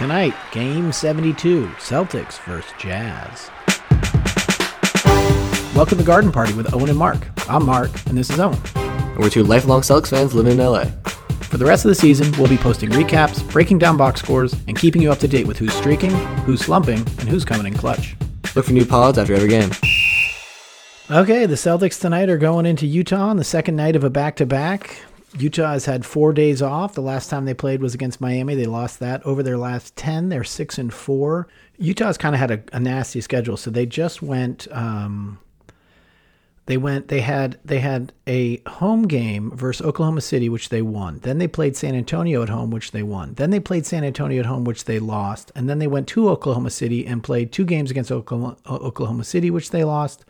Tonight, Game 72, Celtics vs. Jazz. Welcome to Garden Party with Owen and Mark. I'm Mark, and this is Owen. And we're two lifelong Celtics fans living in LA. For the rest of the season, we'll be posting recaps, breaking down box scores, and keeping you up to date with who's streaking, who's slumping, and who's coming in clutch. Look for new pods after every game. Okay, the Celtics tonight are going into Utah on the second night of a back to back. Utah has had four days off. The last time they played was against Miami. They lost that. Over their last ten, they're six and four. Utah's kind of had a, a, nasty schedule, so they just went. Um, they went. They had. They had a home game versus Oklahoma City, which they won. Then they played San Antonio at home, which they won. Then they played San Antonio at home, which they lost. And then they went to Oklahoma City and played two games against Oklahoma, Oklahoma City, which they lost.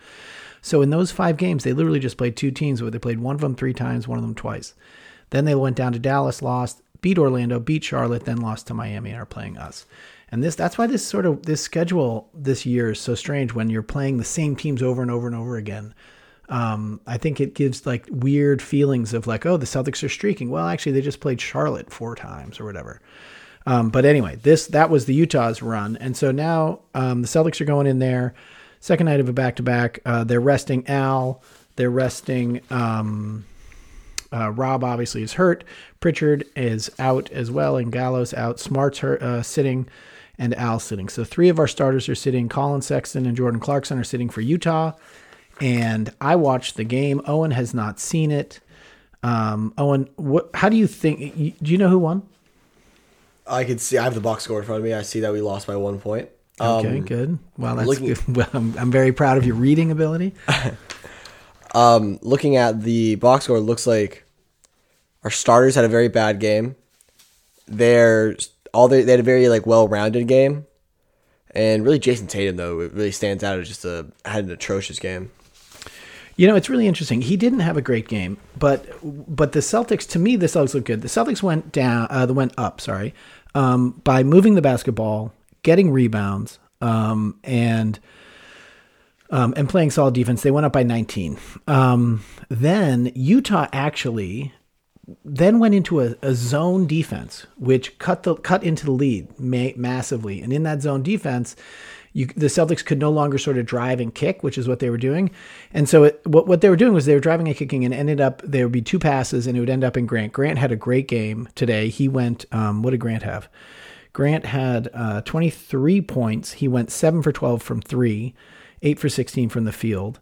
So in those five games, they literally just played two teams where they played one of them three times, one of them twice. Then they went down to Dallas, lost, beat Orlando, beat Charlotte, then lost to Miami and are playing us. And this that's why this sort of this schedule this year is so strange when you're playing the same teams over and over and over again. Um, I think it gives like weird feelings of like, oh, the Celtics are streaking. Well, actually, they just played Charlotte four times or whatever. Um, but anyway, this that was the Utah's run, and so now um, the Celtics are going in there. Second night of a back to back. They're resting Al. They're resting. Um, uh, Rob obviously is hurt. Pritchard is out as well, and Gallo's out. Smart's hurt, uh, sitting, and Al sitting. So three of our starters are sitting. Collin Sexton and Jordan Clarkson are sitting for Utah. And I watched the game. Owen has not seen it. Um, Owen, what? How do you think? Do you know who won? I can see. I have the box score in front of me. I see that we lost by one point. Okay, um, good. Well, that's looking, good. Well, I'm, I'm, very proud of your reading ability. um, looking at the box score, looks like our starters had a very bad game. They're all they, they had a very like well-rounded game, and really Jayson Tatum though it really stands out as just a had an atrocious game. You know, it's really interesting. He didn't have a great game, but but the Celtics to me the Celtics look good. The Celtics went down, uh, they went up. Sorry, um, by moving the basketball getting rebounds, um, and um, and playing solid defense. They went up by 19. Um, then Utah actually then went into a, a, zone defense, which cut the cut into the lead ma- massively. And in that zone defense, you, the Celtics could no longer sort of drive and kick, which is what they were doing. And so it, what what they were doing was they were driving and kicking, and ended up there would be two passes, and it would end up in Grant. Grant had a great game today. He went. Um, what did Grant have? Grant had uh, 23 points. He went 7 for 12 from three, 8 for 16 from the field.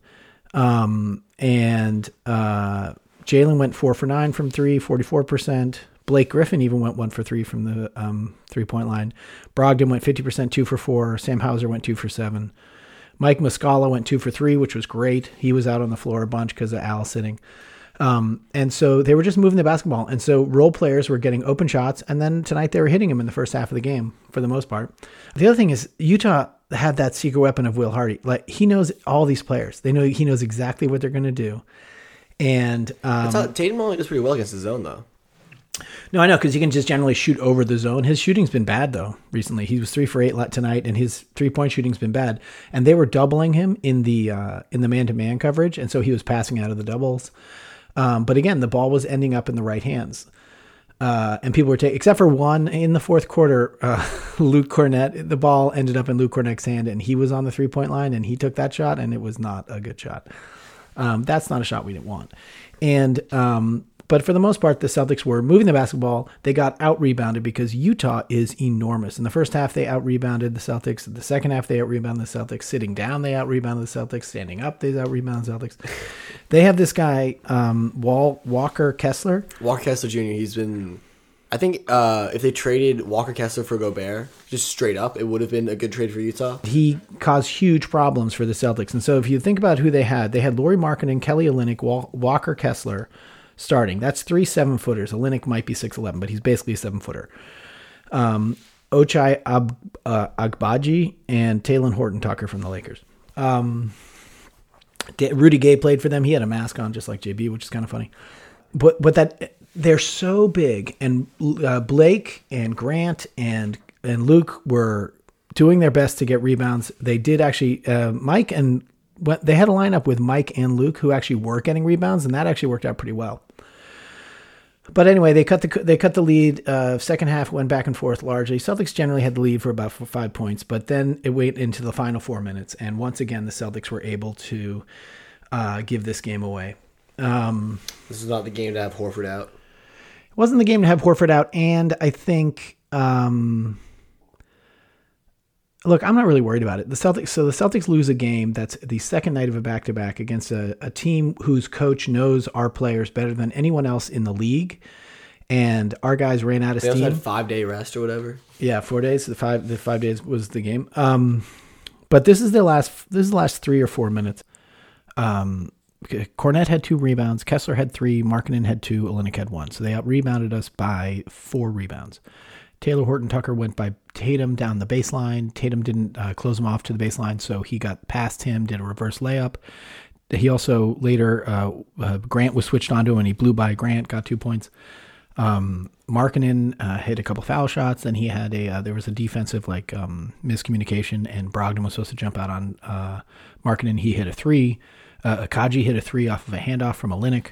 Um, and uh, Jaylen went 4 for 9 from three, 44%. Blake Griffin even went 1 for 3 from the um, three point line. Brogdon went 50%, 2 for 4. Sam Hauser went 2 for 7. Mike Muscala went 2 for 3, which was great. He was out on the floor a bunch because of Al sitting. Um, and so they were just moving the basketball. And so role players were getting open shots. And then tonight they were hitting him in the first half of the game for the most part. The other thing is Utah had that secret weapon of Will Hardy. Like he knows all these players. They know he knows exactly what they're going to do. And um, how, Tatum only does pretty well against the zone though. No, I know because he can just generally shoot over the zone. His shooting's been bad though recently. He was three for eight tonight, and his three point shooting's been bad. And they were doubling him in the uh, in the man to man coverage, and so he was passing out of the doubles. Um, but again, the ball was ending up in the right hands. Uh, and people were taking, except for one in the fourth quarter, uh, Luke Kornet, the ball ended up in Luke Kornet's hand and he was on the three point line and he took that shot and it was not a good shot. Um, that's not a shot we didn't want. And um, but for the most part, the Celtics were moving the basketball. They got out rebounded because Utah is enormous. In the first half, they out rebounded the Celtics. In the second half, they out rebounded the Celtics. Sitting down, they out rebounded the Celtics. Standing up, they out rebounded the Celtics. they have this guy, um, Wall Walker Kessler. Walker Kessler Jr. He's been I think uh, if they traded Walker Kessler for Gobert, just straight up, it would have been a good trade for Utah. He caused huge problems for the Celtics. And so if you think about who they had, they had Lauri Markkanen and Kelly Olynyk, Walker Kessler, starting. That's three seven footers. Olynyk might be six eleven, but he's basically a seven footer. Um, Ochai Ab, uh, Agbaji and Talen Horton Tucker from the Lakers. Um, Rudy Gay played for them. He had a mask on, just like JB, which is kind of funny. But but that they're so big, and uh, Blake and Grant and and Luke were doing their best to get rebounds. They did actually. Uh, Mike and they had a lineup with Mike and Luke who actually were getting rebounds, and that actually worked out pretty well. But anyway, they cut the they cut the lead. Uh, second half went back and forth largely. Celtics generally had the lead for about five points, but then it went into the final four minutes, and once again the Celtics were able to uh, give this game away. Um, This is not the game to have Horford out. it wasn't the game to have Horford out, and I think. Um, Look, I'm not really worried about it. The Celtics, so the Celtics lose a game that's the second night of a back to back against a, a team whose coach knows our players better than anyone else in the league, and our guys ran out of They also steam. had five day rest or whatever. Yeah, four days. The five the five days was the game. Um, but this is the last. This is the last three or four minutes. Um, Kornet had two rebounds. Kessler had three. Markkanen had two. Olynyk had one. So they out rebounded us by four rebounds. Talen Horton Tucker went by Tatum down the baseline. Tatum didn't uh, close him off to the baseline, so he got past him, did a reverse layup. He also later uh, uh, Grant was switched onto him and he blew by Grant, got two points. Um, Markkanen uh, hit a couple foul shots. Then he had a uh, there was a defensive like um, miscommunication, and Brogdon was supposed to jump out on uh, Markkanen. He hit a three. Uh, Agbaji hit a three off of a handoff from Olynyk.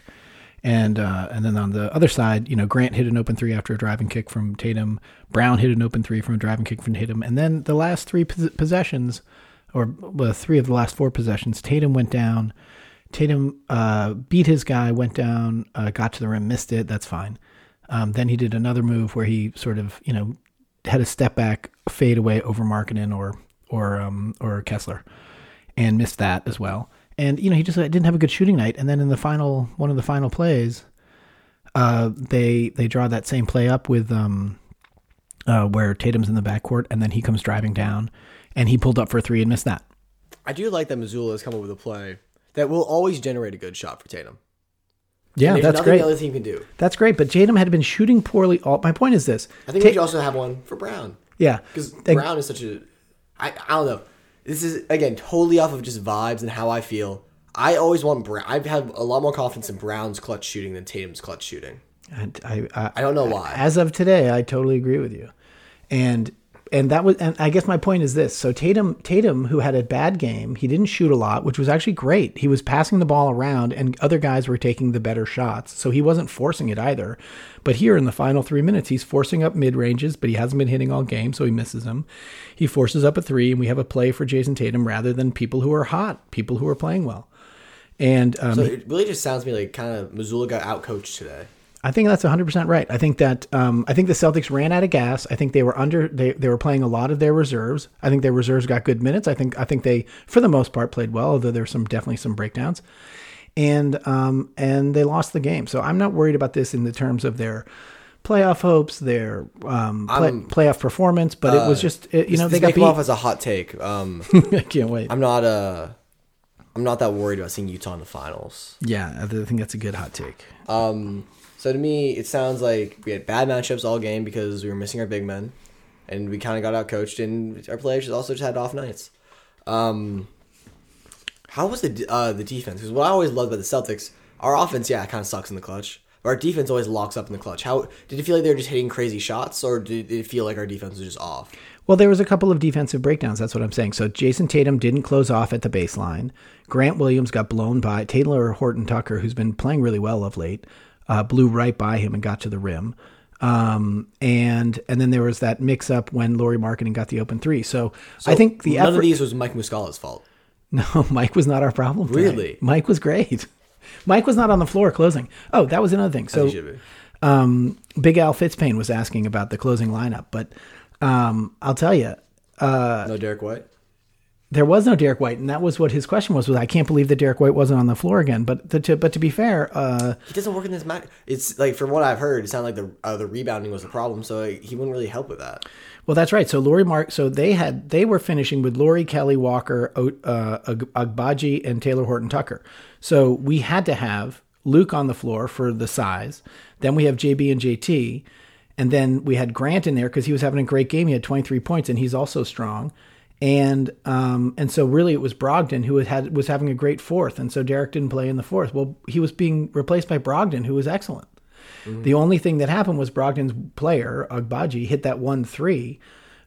And uh, and then on the other side, you know, Grant hit an open three after a driving kick from Tatum. Brown hit an open three from a driving kick from Tatum. And then the last three possessions, or well, three of the last four possessions, Tatum went down. Tatum uh, beat his guy, went down, uh, got to the rim, missed it. That's fine. Um, then he did another move where he sort of, you know, had a step back, fade away over Markkanen or or um, or Kessler, and missed that as well. And you know, he just didn't have a good shooting night. And then in the final one of the final plays, uh, they they draw that same play up with um, uh, where Tatum's in the backcourt, and then he comes driving down, and he pulled up for a three and missed that. I do like that Mazzulla has come up with a play that will always generate a good shot for Tatum. Yeah, that's great. the other team can do. That's great. But Tatum had been shooting poorly. All my point is this. I think Ta- we should also have one for Brown yeah, because Brown is such a. I I don't know. This is again totally off of just vibes and how I feel. I always want Brown. I have had a lot more confidence in Brown's clutch shooting than Tatum's clutch shooting. And I, I, I don't know why. As of today, I totally agree with you. And and that was and I guess my point is this. So Tatum Tatum who had a bad game, he didn't shoot a lot, which was actually great. He was passing the ball around and other guys were taking the better shots. So he wasn't forcing it either. But here in the final 3 minutes, he's forcing up mid-ranges, but he hasn't been hitting all game, so he misses them. He forces up a 3 and we have a play for Jayson Tatum rather than people who are hot, people who are playing well. And um, So it really just sounds to me like kind of Mazzulla got outcoached today. I think that's 100% right. I think that um, I think the Celtics ran out of gas. I think they were under they, they were playing a lot of their reserves. I think their reserves got good minutes. I think I think they for the most part played well, although there's some definitely some breakdowns. And um, and they lost the game. So I'm not worried about this in the terms of their playoff hopes, their um, play, playoff performance, but it was just it, you know this they got come off as a hot take. Um, I can't wait. I'm not uh, I'm not that worried about seeing Utah in the finals. yeah, I think that's a good hot take. Um, so to me, it sounds like we had bad matchups all game because we were missing our big men, and we kind of got out coached, and our players also just had off nights. Um, how was the uh, the defense? Because what I always loved about the Celtics, our offense, yeah, kind of sucks in the clutch. But our defense always locks up in the clutch. How did it feel like they were just hitting crazy shots, or did it feel like our defense was just off? Well, there was a couple of defensive breakdowns. That's what I'm saying. So Jayson Tatum didn't close off at the baseline. Grant Williams got blown by Talen Horton Tucker, who's been playing really well of late, uh, blew right by him and got to the rim. Um, and and then there was that mix up when Lauri Markkanen got the open three. So, I think the none effort. of these was Mike Muscala's fault. No, Mike was not our problem. today. Really? Mike was great. Mike was not on the floor closing. Oh, that was another thing. So he should be. um, Big Al Fitzpain was asking about the closing lineup, but um, I'll tell you, uh, no Derrick White. There was no Derrick White, and that was what his question was. Was I can't believe that Derrick White wasn't on the floor again. But to, to but to be fair, uh, He doesn't work in this match. It's like from what I've heard, it sounded like the uh, the rebounding was the problem, so he wouldn't really help with that. well, that's right. So Laurie Mark, so they had they were finishing with Laurie Kelly Walker, O- uh, Ag- Agbaji, and Talen Horton Tucker. So we had to have Luke on the floor for the size. Then we have JB and JT, and then we had Grant in there because he was having a great game. He had 23 points, and he's also strong. And um, and so really it was Brogdon who had, was having a great fourth, and so Derrick didn't play in the fourth. Well, he was being replaced by Brogdon, who was excellent. The only thing that happened was Brogdon's player, Agbaji, hit that one three,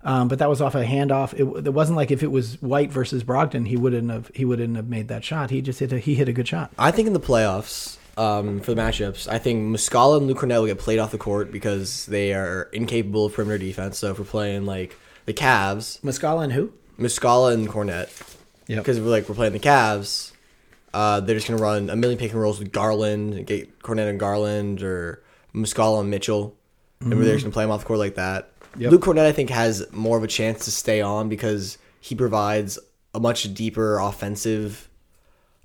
um, but that was off a handoff. It, it wasn't like if it was White versus Brogdon, he wouldn't have he wouldn't have made that shot. He just hit a, he hit a good shot. I think in the playoffs, um, for the matchups. I think Muscala and Luke get played off the court because they are incapable of perimeter defense. So if we're playing like the Cavs, Muscala and who? Muscala and Kornet, Yep. because we're like we're playing the Cavs, uh, they're just gonna run a million pick and rolls with Garland, and get Kornet and Garland, or Muscala and Mitchell, and we're just gonna play them off the court like that. Yep. Luke Kornet, I think, has more of a chance to stay on because he provides a much deeper offensive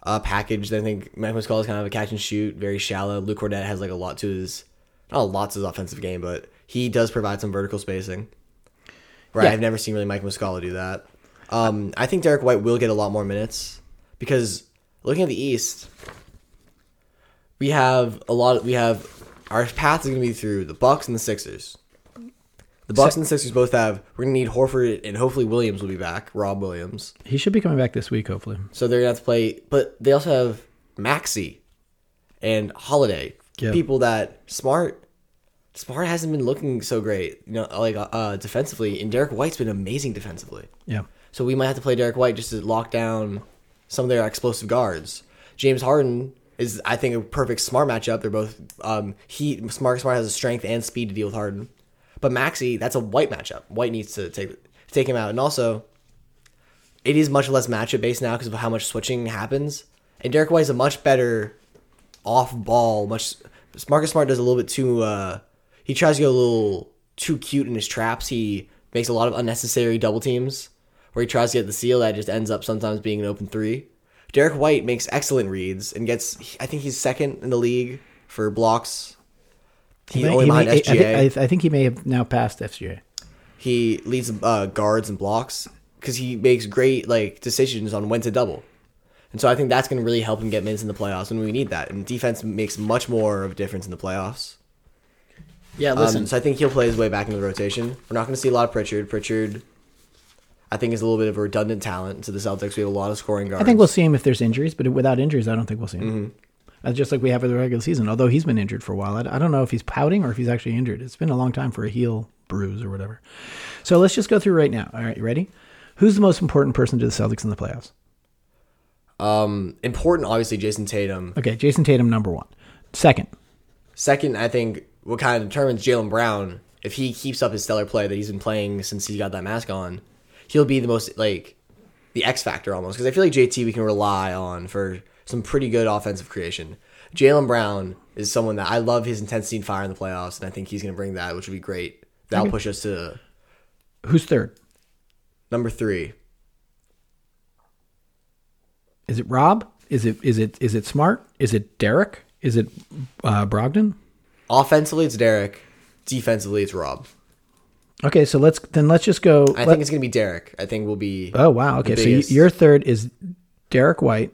uh, package than I think Mike Muscala is kind of a catch and shoot, very shallow. Luke Kornet has like a lot to his, not a lot to his offensive game, but he does provide some vertical spacing. Right, Yeah. I've never seen really Mike Muscala do that. Um, I think Derrick White will get a lot more minutes because looking at the East, we have a lot. we have our path is going to be through the Bucks and the Sixers. The Bucks and the Sixers both have. We're going to need Horford and hopefully Williams will be back. Rob Williams. He should be coming back this week, hopefully. So they're gonna have to play, but they also have Maxey and Holiday, Yeah. people that Smart. Smart hasn't been looking so great, you know, like uh, defensively, and Derrick White's been amazing defensively. Yeah. So we might have to play Derrick White just to lock down some of their explosive guards. James Harden is, I think, a perfect Smart matchup. They're both um, he Smart Smart has the strength and speed to deal with Harden, but Maxey that's a White matchup. White needs to take take him out, and also it is much less matchup based now because of how much switching happens. And Derrick White is a much better off ball. Much Marcus Smart does a little bit too. Uh, he tries to go a little too cute in his traps. He makes a lot of unnecessary double teams where he tries to get the seal that just ends up sometimes being an open three. Derrick White makes excellent reads and gets. I think he's second in the league for blocks. He only he behind may- I SGA. think, I, I think he may have now passed FGA. he leads uh, guards and blocks because he makes great like decisions on when to double. And so I think that's going to really help him get minutes in the playoffs, when we need that. And defense makes much more of a difference in the playoffs. Yeah, Um, so I think he'll play his way back into the rotation. We're not going to see a lot of Pritchard. Pritchard, I think, is a little bit of a redundant talent to the Celtics. We have a lot of scoring guards. I think we'll see him if there's injuries, but without injuries, I don't think we'll see him. Mm-hmm. That's just like we have for the regular season. Although he's been injured for a while, I, I don't know if he's pouting or if he's actually injured. It's been a long time for a heel bruise or whatever. So let's just go through right now. All right, you ready? Who's the most important person to the Celtics in the playoffs? um, important. Obviously, Jayson Tatum. Okay, Jayson Tatum, number one. Second, Second, I think what kind of determines Jaylen Brown if he keeps up his stellar play that he's been playing since he got that mask on, he'll be the most like the X factor almost because I feel like JT we can rely on for some pretty good offensive creation. Jaylen Brown is someone that I love his intensity and fire in the playoffs, and I think he's going to bring that, which would be great. That'll Okay. push us to who's third? number three. Is it Rob? Is it is it is it Smart? Is it Derrick? Is it uh, Brogdon? Offensively, it's Derrick. Defensively, it's Rob. Okay, so let's then let's just go. I let- think it's going to be Derrick. I think we'll be. oh wow. Okay, so biggest- your third is Derrick White,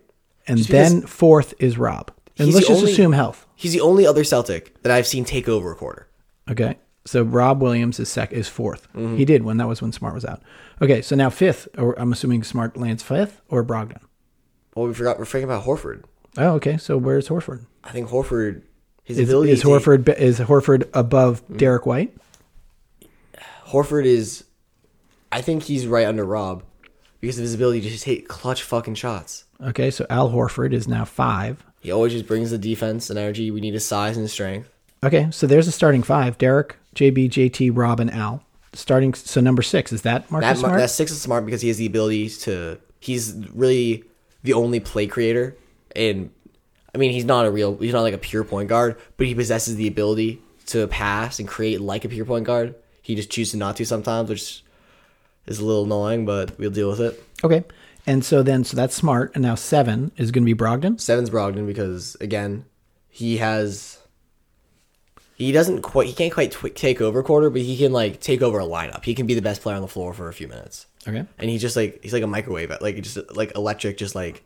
and Just then fourth is Rob. And let's just only- assume health. He's the only other Celtic that I've seen take over a quarter. Okay. So Rob Williams is sec is 4th Mm-hmm. He did when that was when Smart was out. Okay, so now fifth, or I'm assuming Smart lands fifth or Brogdon. Well, we forgot. We're thinking about Horford. Oh, okay. So where's Horford? I think Horford. His Is, ability is Horford be- is Horford above Mm-hmm. Derrick White? Horford is. I think he's right under Rob because of his ability to just hit clutch fucking shots. Okay, so Al Horford is now five. He always just brings the defense and energy. We need his size and his strength. Okay, so there's a starting five: Derrick, JB, JT, Rob, and Al. Starting so number six is that Marcus That Smart? that six is smart because he has the ability to. He's really the only play creator, and I mean he's not a real. He's not like a pure point guard, but he possesses the ability to pass and create like a pure point guard. He just chooses not to sometimes, which is a little annoying, but we'll deal with it. okay, and so then so that's Smart, and now seven is going to be Brogdon. Seven's Brogdon because again, he has. He doesn't quite. He can't quite tw- take over quarter, but he can like take over a lineup. He can be the best player on the floor for a few minutes. Okay. and he's just like he's like a microwave, like just like electric, just like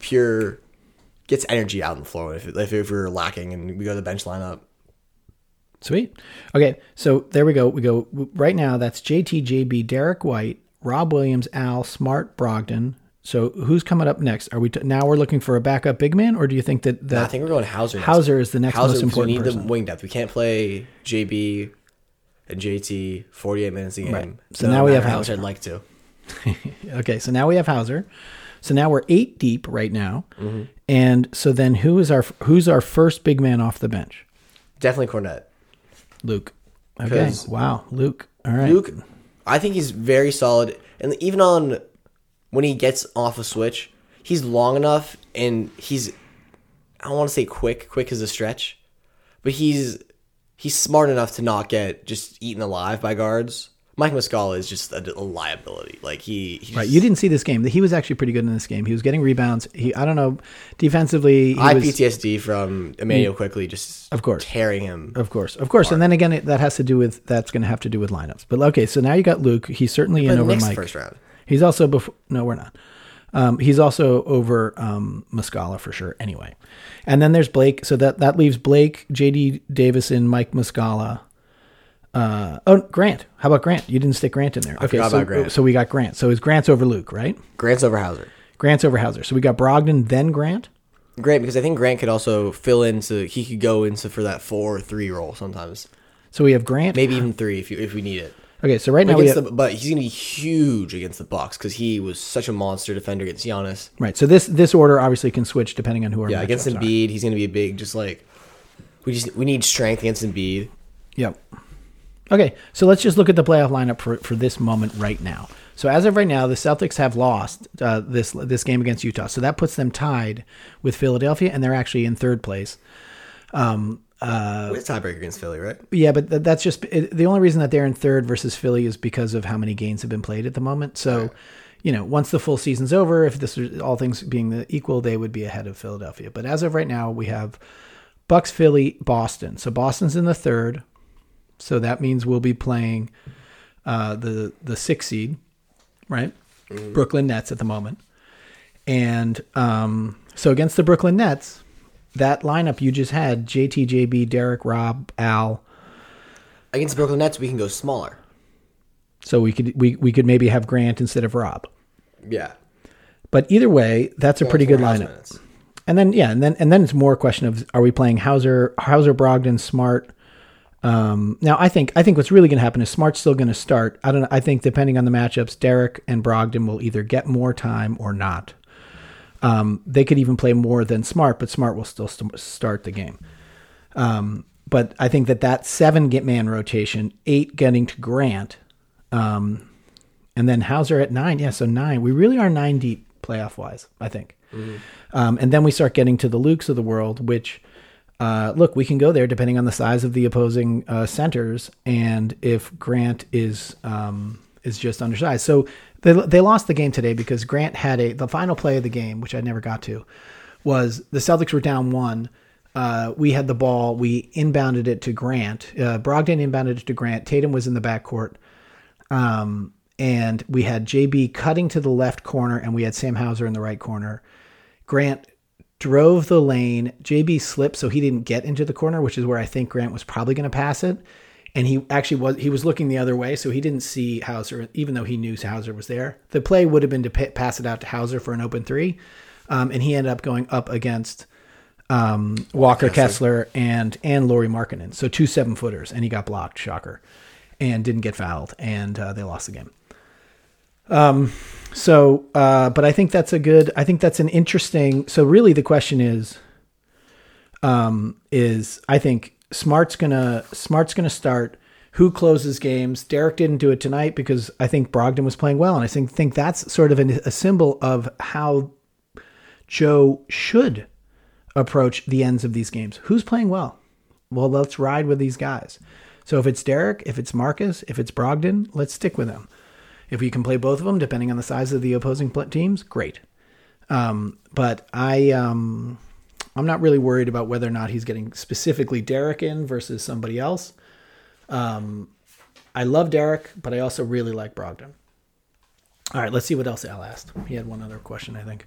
pure gets energy out on the floor if if, if we're lacking and we go to the bench lineup. Sweet. Okay, so there we go. We go right now. That's JT, JB, Derrick White, Rob Williams, Al, Smart, Brogdon. So who's coming up next? Are we t- now we're looking for a backup big man, or do you think that that I think we're going Hauser. Hauser is the next Hauser most because we need person? the wing depth. We can't play JB and JT forty eight minutes a game. Right. So No now we have matter how much Hauser. I'd like to. Okay, so now we have Hauser. So now we're eight deep right now, mm-hmm. And so then who is our who's our first big man off the bench? Definitely Kornet. Luke. Okay. Wow, Luke. All right. Luke, I think he's very solid, and even on when he gets off a switch, he's long enough, and he's I don't want to say quick. Quick is a stretch, but he's he's smart enough to not get just eaten alive by guards. Mike Muscala is just a, a liability. Like he, he Right. You didn't see this game. He was actually pretty good in this game. He was getting rebounds. He I don't know, defensively. He I was, PTSD from Immanuel Quickley just Of course. tearing him. Of course, of course, and then again, it, that has to do with that's going to have to do with lineups. But okay, so now you got Luke. He's certainly in over Mike. first round. He's also before. No, we're not. Um, he's also over um, Muscala for sure. Anyway, and then there's Blake. So that that leaves Blake, J.D. Davison, Mike Muscala. Uh, oh, Grant. How about Grant? You didn't stick Grant in there. Okay, so, Grant. so we got Grant. So is Grant's over Luke, right? Grant's over Hauser. Grant's over Hauser. So we got Brogdon, then Grant. Grant because I think Grant could also fill into. He could go into for that four or three role sometimes. So we have Grant. maybe even three if you, if we need it. Okay, so right now have, the, but he's gonna be huge against the Bucks because he was such a monster defender against Giannis. right. So this this order obviously can switch depending on who our Yeah, against matchups are. Embiid, he's gonna be a big. Just like we just we need strength against Embiid. Yep. Okay, so let's just look at the playoff lineup for, for this moment right now. So as of right now, the Celtics have lost uh, this this game against Utah, so that puts them tied with Philadelphia, and they're actually in third place. Uh, it's tiebreaker against Philly, right? Yeah, but th- that's just it, the only reason that they're in third versus Philly is because of how many games have been played at the moment. So, you know, once the full season's over, if this is all things being the equal, they would be ahead of Philadelphia. But as of right now, we have Bucks, Philly, Boston. So Boston's in the third. So that means we'll be playing uh, the the six seed, right? Brooklyn Nets at the moment, and um, so against the Brooklyn Nets, that lineup you just had: JTJB, Derrick, Rob, Al. Against the Brooklyn Nets, we can go smaller. So we could we, we could maybe have Grant instead of Rob. Yeah, But either way, that's a pretty good lineup. minutes. And then yeah, and then and then it's more a question of are we playing Hauser, Hauser, Brogdon, Smart. Um, now I think I think what's really going to happen is Smart's still going to start. I don't know. I think depending on the matchups, Derrick and Brogdon will either get more time or not. Um, they could even play more than Smart, but Smart will still st- start the game. Um, but I think that that seven get man rotation, eight getting to Grant, um, and then Hauser at nine. Yeah, so nine. We really are nine deep playoff wise, I think. Um, and then we start getting to the Lukes of the world, which, uh, look, we can go there depending on the size of the opposing uh, centers and if Grant is um, is just undersized. So they, they lost the game today because Grant had a the final play of the game, which I never got to, was the Celtics were down one. Uh, we had the ball. We inbounded it to Grant. Uh, Brogdon inbounded it to Grant. Tatum was in the backcourt. Um, and we had JB cutting to the left corner, and we had Sam Hauser in the right corner. Grant drove the lane. JB slipped, so he didn't get into the corner, which is where I think Grant was probably going to pass it. And he actually was he was looking the other way, so he didn't see Hauser, even though he knew Hauser was there. The play would have been to pa- pass it out to Hauser for an open three, um, and he ended up going up against um, Walker Kessler and and Lauri Markkanen, so two seven footers, and he got blocked, shocker, and didn't get fouled, and uh, they lost the game. Um, so, uh, but I think that's a good. I think that's an interesting. So, really, the question is, um, is I think Smart's gonna Smart's gonna start. Who closes games? Derrick didn't do it tonight because I think Brogdon was playing well, and I think think that's sort of an, a symbol of how Joe should approach the ends of these games. Who's playing well? Well, let's ride with these guys. So if it's Derrick, if it's Marcus, if it's Brogdon, let's stick with them. If we can play both of them, depending on the size of the opposing teams, great. Um, but I, um, I'm not really worried about whether or not he's getting specifically Derrick in versus somebody else. Um, I love Derrick, but I also really like Brogdon. All right, let's see what else Al asked. He had one other question, I think.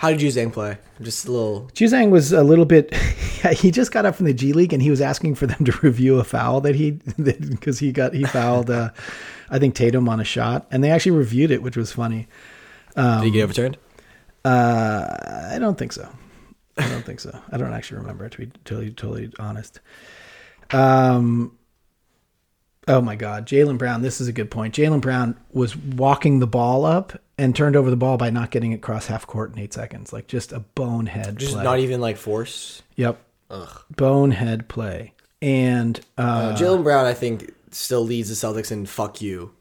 How did Zhang play? Just a little. Juzang was a little bit. he just got up from the G League and he was asking for them to review a foul that he because he got he fouled. Uh, I think Tatum on a shot, and they actually reviewed it, which was funny. did he get overturned? Uh, I don't think so. I don't think so. I don't actually remember to be totally totally honest. Um. Oh my God, Jaylen Brown. This is a good point. Jaylen Brown was walking the ball up and turned over the ball by not getting it across half court in eight seconds. Like just a bonehead. Just play. not even like force. Yep. Ugh. Bonehead play. And uh, Uh, Jaylen Brown, I think, still leads the Celtics in "fuck you."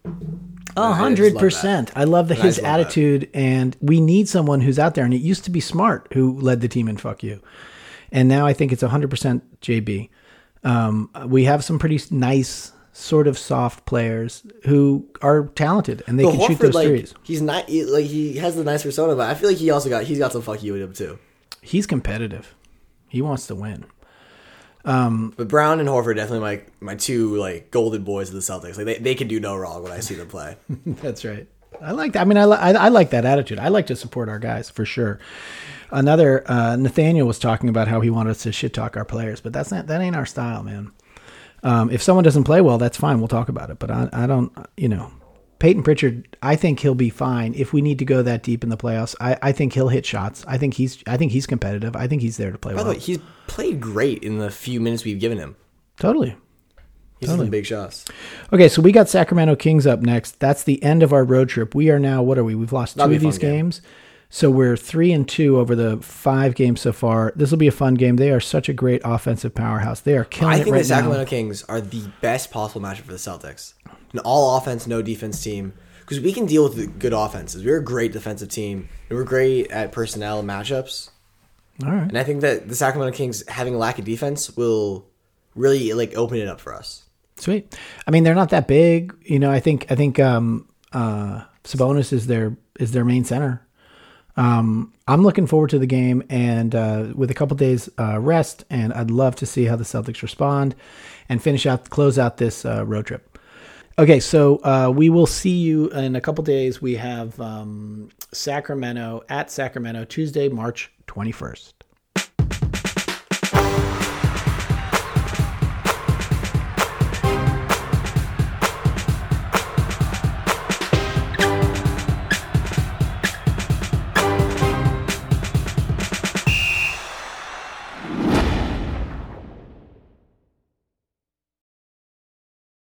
A I hundred percent. I love that his love that. attitude, and we need someone who's out there. And it used to be Smart who led the team in "fuck you," and now I think it's hundred percent JB. Um, we have some pretty nice, sort of soft players who are talented and they But can shoot those like, threes. he's not he- like he has the nice persona, but I feel like he also got he's got some "fuck you" in him too. He's competitive. He wants to win. But Brown and Horford definitely my my two like golden boys of the Celtics. Like they, they can do no wrong when I see them play. That's right. I like that. I mean, I, li- I, I like that attitude. I like to support our guys for sure. Another uh, Nathaniel was talking about how he wanted us to shit talk our players, but that's not that ain't our style, man. Um, if someone doesn't play well, that's fine. We'll talk about it. But I, I don't, you know, Payton Pritchard. I think he'll be fine if we need to go that deep in the playoffs. I, I think he'll hit shots. I think he's I think he's competitive. I think he's there to play By well. the way, he's played great in the few minutes we've given him. totally. He's hitting big shots. Okay, so we got Sacramento Kings up next. That's the end of our road trip. We are now what are we? We've lost two of these game. games. So we're three and two over the five games so far. This will be a fun game. They are such a great offensive powerhouse. They are killing I it think right the Sacramento now. Kings are the best possible matchup for the Celtics. An all offense, no defense team. Because we can deal with good offenses. We're a great defensive team. And we're great at personnel matchups. All right. And I think that the Sacramento Kings having a lack of defense will really like open it up for us. Sweet. I mean, they're not that big. You know, I think I think um, uh, Sabonis is their is their main center. Um, I'm looking forward to the game, and uh, with a couple days uh, rest, and I'd love to see how the Celtics respond and finish out close out this uh, road trip. Okay, so uh, we will see you in a couple days. We have um, Sacramento at Sacramento Tuesday, March 21st.